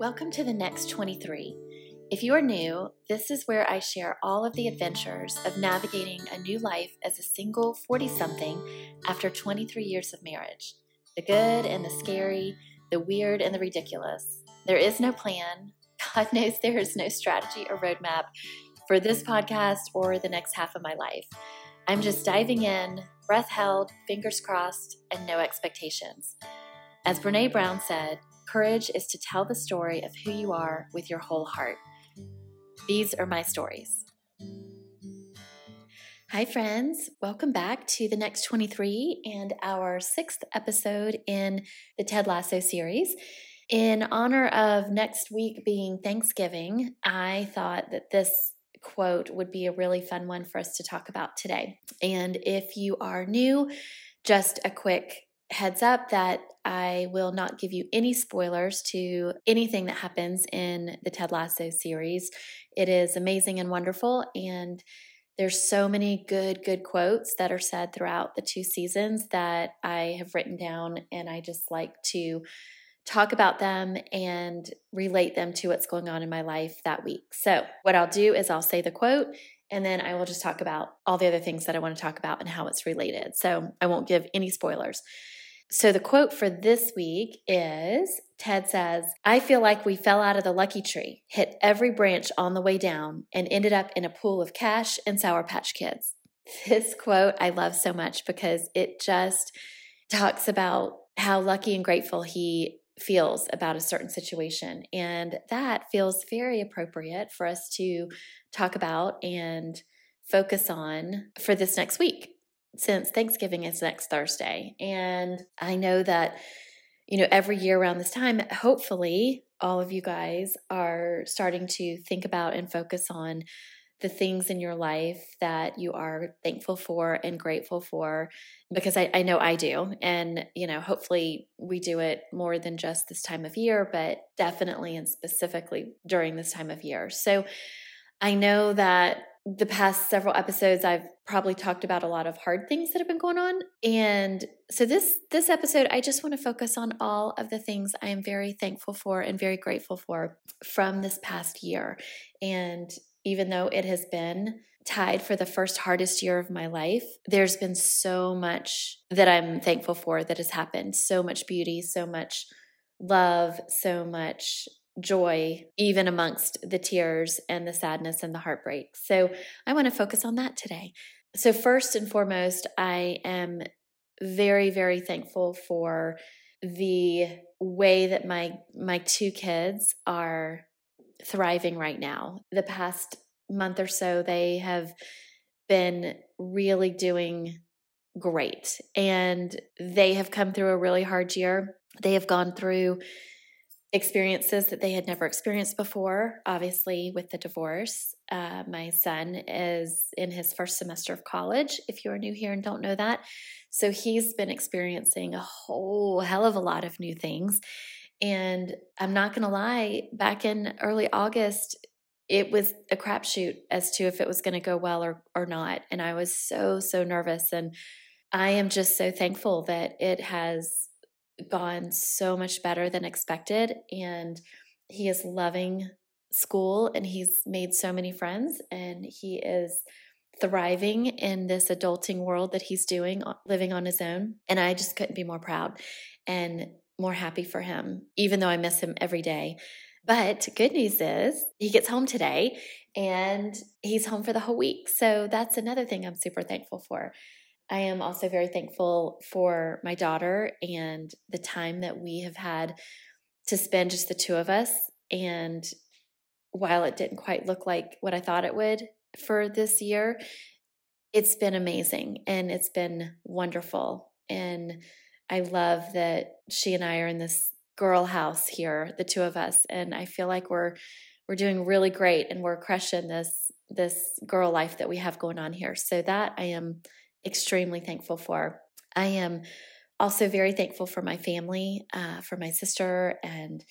Welcome to the Next 23. If you are new, this is where I share all of the adventures of navigating a new life as a single 40 something after 23 years of marriage. The good and the scary, the weird and the ridiculous. There is no plan. God knows there is no strategy or roadmap for this podcast or the next half of my life. I'm just diving in, breath held, fingers crossed, and no expectations. As Brene Brown said, Courage is to tell the story of who you are with your whole heart. These are my stories. Hi, friends. Welcome back to the next 23 and our sixth episode in the Ted Lasso series. In honor of next week being Thanksgiving, I thought that this quote would be a really fun one for us to talk about today. And if you are new, just a quick heads up that I will not give you any spoilers to anything that happens in the Ted Lasso series. It is amazing and wonderful, and there's so many good, good quotes that are said throughout the two seasons that I have written down, and I just like to talk about them and relate them to what's going on in my life that week. So, what I'll do is I'll say the quote and then I will just talk about all the other things that I want to talk about and how it's related. So, I won't give any spoilers. So the quote for this week is Ted says, I feel like we fell out of the lucky tree, hit every branch on the way down, and ended up in a pool of cash and Sour Patch Kids. This quote I love so much because it just talks about how lucky and grateful he feels about a certain situation. And that feels very appropriate for us to talk about and focus on for this next week since Thanksgiving is next Thursday. And I know that, you know, every year around this time, hopefully all of you guys are starting to think about and focus on the things in your life that you are thankful for and grateful for because I, I, know I do. And, you know, hopefully we do it more than just this time of year, but definitely and specifically during this time of year. So I know that the past several episodes I've probably talked about a lot of hard things that have been going on. And so this this episode I just want to focus on all of the things I am very thankful for and very grateful for from this past year. And even though it has been tied for the first hardest year of my life there's been so much that I'm thankful for that has happened. So much beauty so much love so much joy, even amongst the tears and the sadness and the heartbreak. So I want to focus on that today. So, first and foremost, I am very, very thankful for the way that my my two kids are thriving right now. The past month or so they have been really doing great and they have come through a really hard year. They have gone through experiences that they had never experienced before, obviously, with the divorce. Uh, my son is in his first semester of college, if you are new here and don't know that. So he's been experiencing a whole hell of a lot of new things. And I'm not going to lie, back in early August, it was a crapshoot as to if it was going to go well or, or not. And I was so, so nervous. And I am just so thankful that it has gone so much better than expected. And he is loving school and he's made so many friends and he is thriving in this adulting world that he's doing, living on his own. And I just couldn't be more proud and more happy for him, even though I miss him every day. But good news is he gets home today and he's home for the whole week. So that's another thing I'm super thankful for. I am also very thankful for my daughter and the time that we have had to spend just the two of us. And while it didn't quite look like what I thought it would for this year, it's been amazing and it's been wonderful. And I love that she and I are in this girl house here, the two of us, and I feel like we're we're doing really great and we're crushing this this girl life that we have going on here. So that I am extremely thankful for. I am also very thankful for my family, uh, for my sister and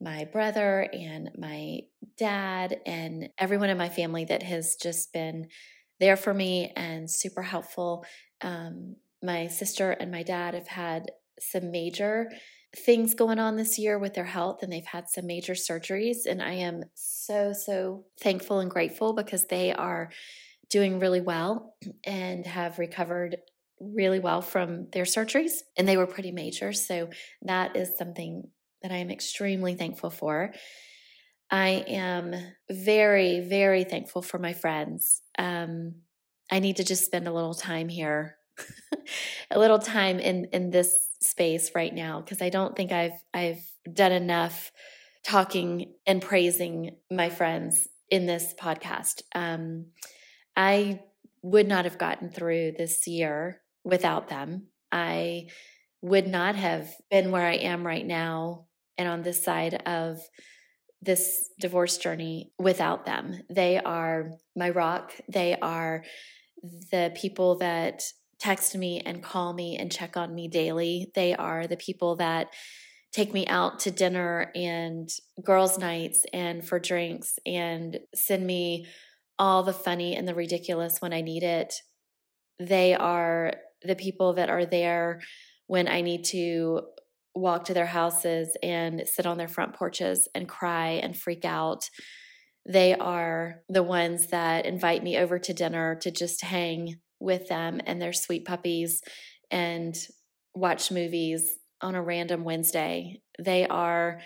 my brother and my dad and everyone in my family that has just been there for me and super helpful. Um, my sister and my dad have had some major things going on this year with their health and they've had some major surgeries. And I am so, so thankful and grateful because they are doing really well and have recovered really well from their surgeries. And they were pretty major. So that is something that I am extremely thankful for. I am very, very thankful for my friends. Um, I need to just spend a little time here, a little time in in this space right now because I don't think I've I've done enough talking and praising my friends in this podcast. Um, I would not have gotten through this year without them. I would not have been where I am right now and on this side of this divorce journey without them. They are my rock. They are the people that text me and call me and check on me daily. They are the people that take me out to dinner and girls' nights and for drinks and send me all the funny and the ridiculous when I need it. They are the people that are there when I need to walk to their houses and sit on their front porches and cry and freak out they are the ones that invite me over to dinner to just hang with them and their sweet puppies and watch movies on a random Wednesday. They are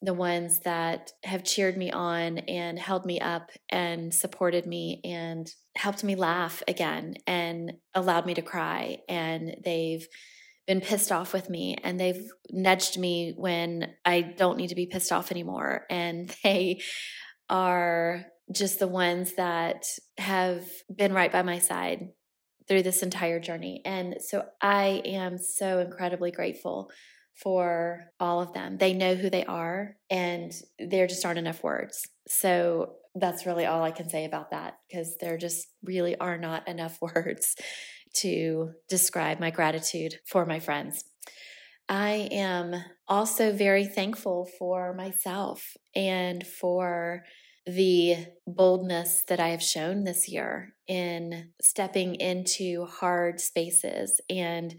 the ones that have cheered me on and held me up and supported me and helped me laugh again and allowed me to cry. And they've been pissed off with me and they've nudged me when I don't need to be pissed off anymore. And they are just the ones that have been right by my side through this entire journey. And so I am so incredibly grateful for all of them. They know who they are, and there just aren't enough words. So that's really all I can say about that because there just really are not enough words to describe my gratitude for my friends. I am also very thankful for myself and for the boldness that I have shown this year in stepping into hard spaces and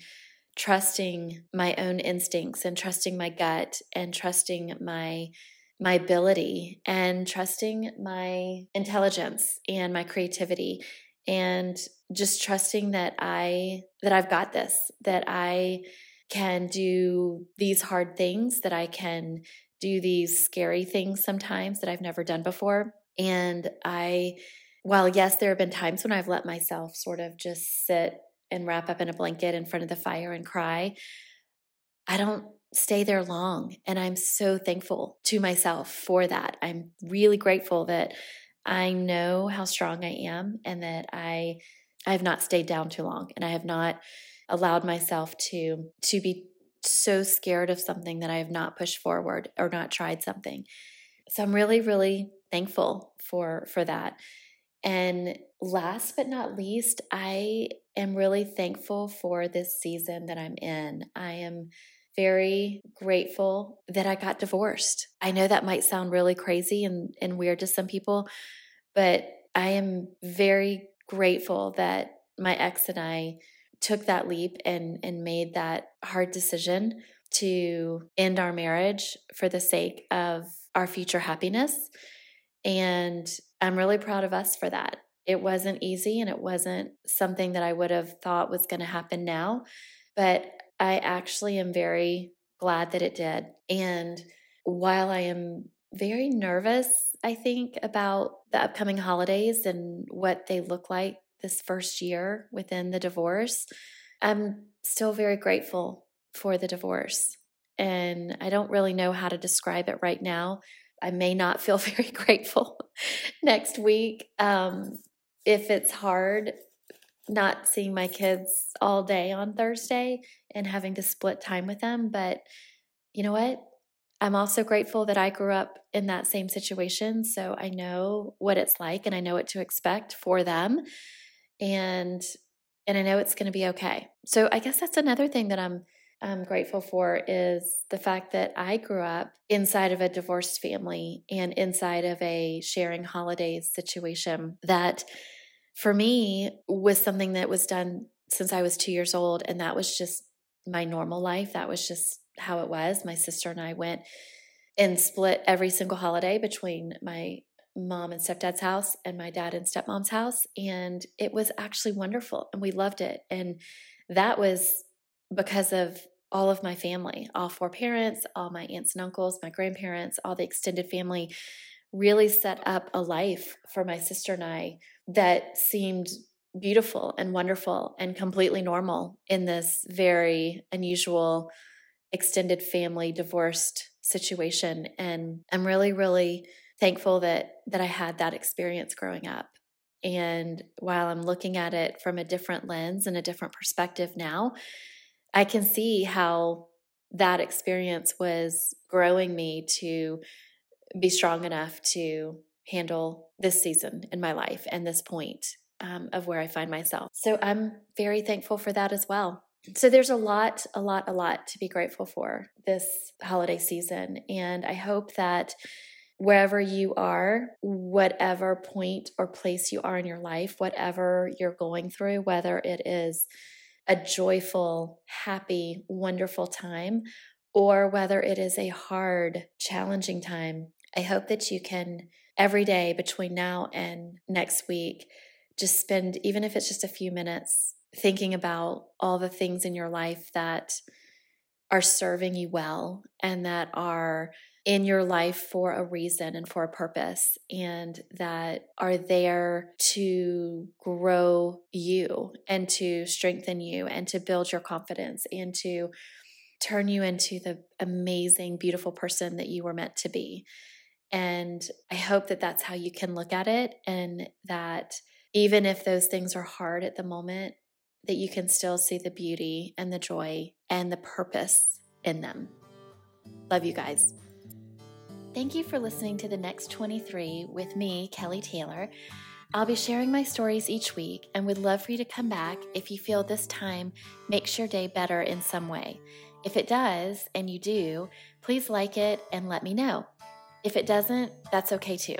trusting my own instincts and trusting my gut and trusting my my ability and trusting my intelligence and my creativity and just trusting that I that I've got this that I can do these hard things, that I can do these scary things sometimes that I've never done before. And I, while yes, there have been times when I've let myself sort of just sit and wrap up in a blanket in front of the fire and cry, I don't stay there long. And I'm so thankful to myself for that. I'm really grateful that I know how strong I am and that I I have not stayed down too long and I have not allowed myself to to be so scared of something that I have not pushed forward or not tried something. So I'm really really thankful for for that. And last but not least, I am really thankful for this season that I'm in. I am very grateful that I got divorced. I know that might sound really crazy and, and weird to some people, but I am very grateful that my ex and I took that leap and and made that hard decision to end our marriage for the sake of our future happiness and I'm really proud of us for that. It wasn't easy and it wasn't something that I would have thought was going to happen now, but I actually am very glad that it did. And while I am very nervous, I think, about the upcoming holidays and what they look like this first year within the divorce, I'm still very grateful for the divorce. And I don't really know how to describe it right now. I may not feel very grateful next week. Um, if it's hard not seeing my kids all day on Thursday and having to split time with them. But you know what? I'm also grateful that I grew up in that same situation. So I know what it's like and I know what to expect for them and and I know it's going to be okay. So I guess that's another thing that I'm I'm grateful for is the fact that I grew up inside of a divorced family and inside of a sharing holidays situation that for me was something that was done since I was 2 years old and that was just my normal life. That was just how it was. My sister and I went and split every single holiday between my mom and stepdad's house and my dad and stepmom's house. And it was actually wonderful and we loved it. And that was because of all of my family, all four parents, all my aunts and uncles, my grandparents, all the extended family really set up a life for my sister and I that seemed beautiful and wonderful and completely normal in this very unusual extended family divorced situation. And I'm really really thankful that that I had that experience growing up. And while I'm looking at it from a different lens and a different perspective now I can see how that experience was growing me to be strong enough to handle this season in my life and this point um, of where I find myself. So I'm very thankful for that as well. So there's a lot, a lot, a lot to be grateful for this holiday season. And I hope that wherever you are, whatever point or place you are in your life, whatever you're going through, whether it is a joyful, happy, wonderful time, or whether it is a hard, challenging time, I hope that you can every day between now and next week just spend, even if it's just a few minutes, thinking about all the things in your life that are serving you well and that are in your life for a reason and for a purpose, and that are there to grow you and to strengthen you and to build your confidence and to turn you into the amazing, beautiful person that you were meant to be. And I hope that that's how you can look at it, and that even if those things are hard at the moment, that you can still see the beauty and the joy and the purpose in them. Love you guys. Thank you for listening to the next 23 with me, Kelly Taylor. I'll be sharing my stories each week and would love for you to come back if you feel this time makes your day better in some way. If it does, and you do, please like it and let me know. If it doesn't, that's okay too.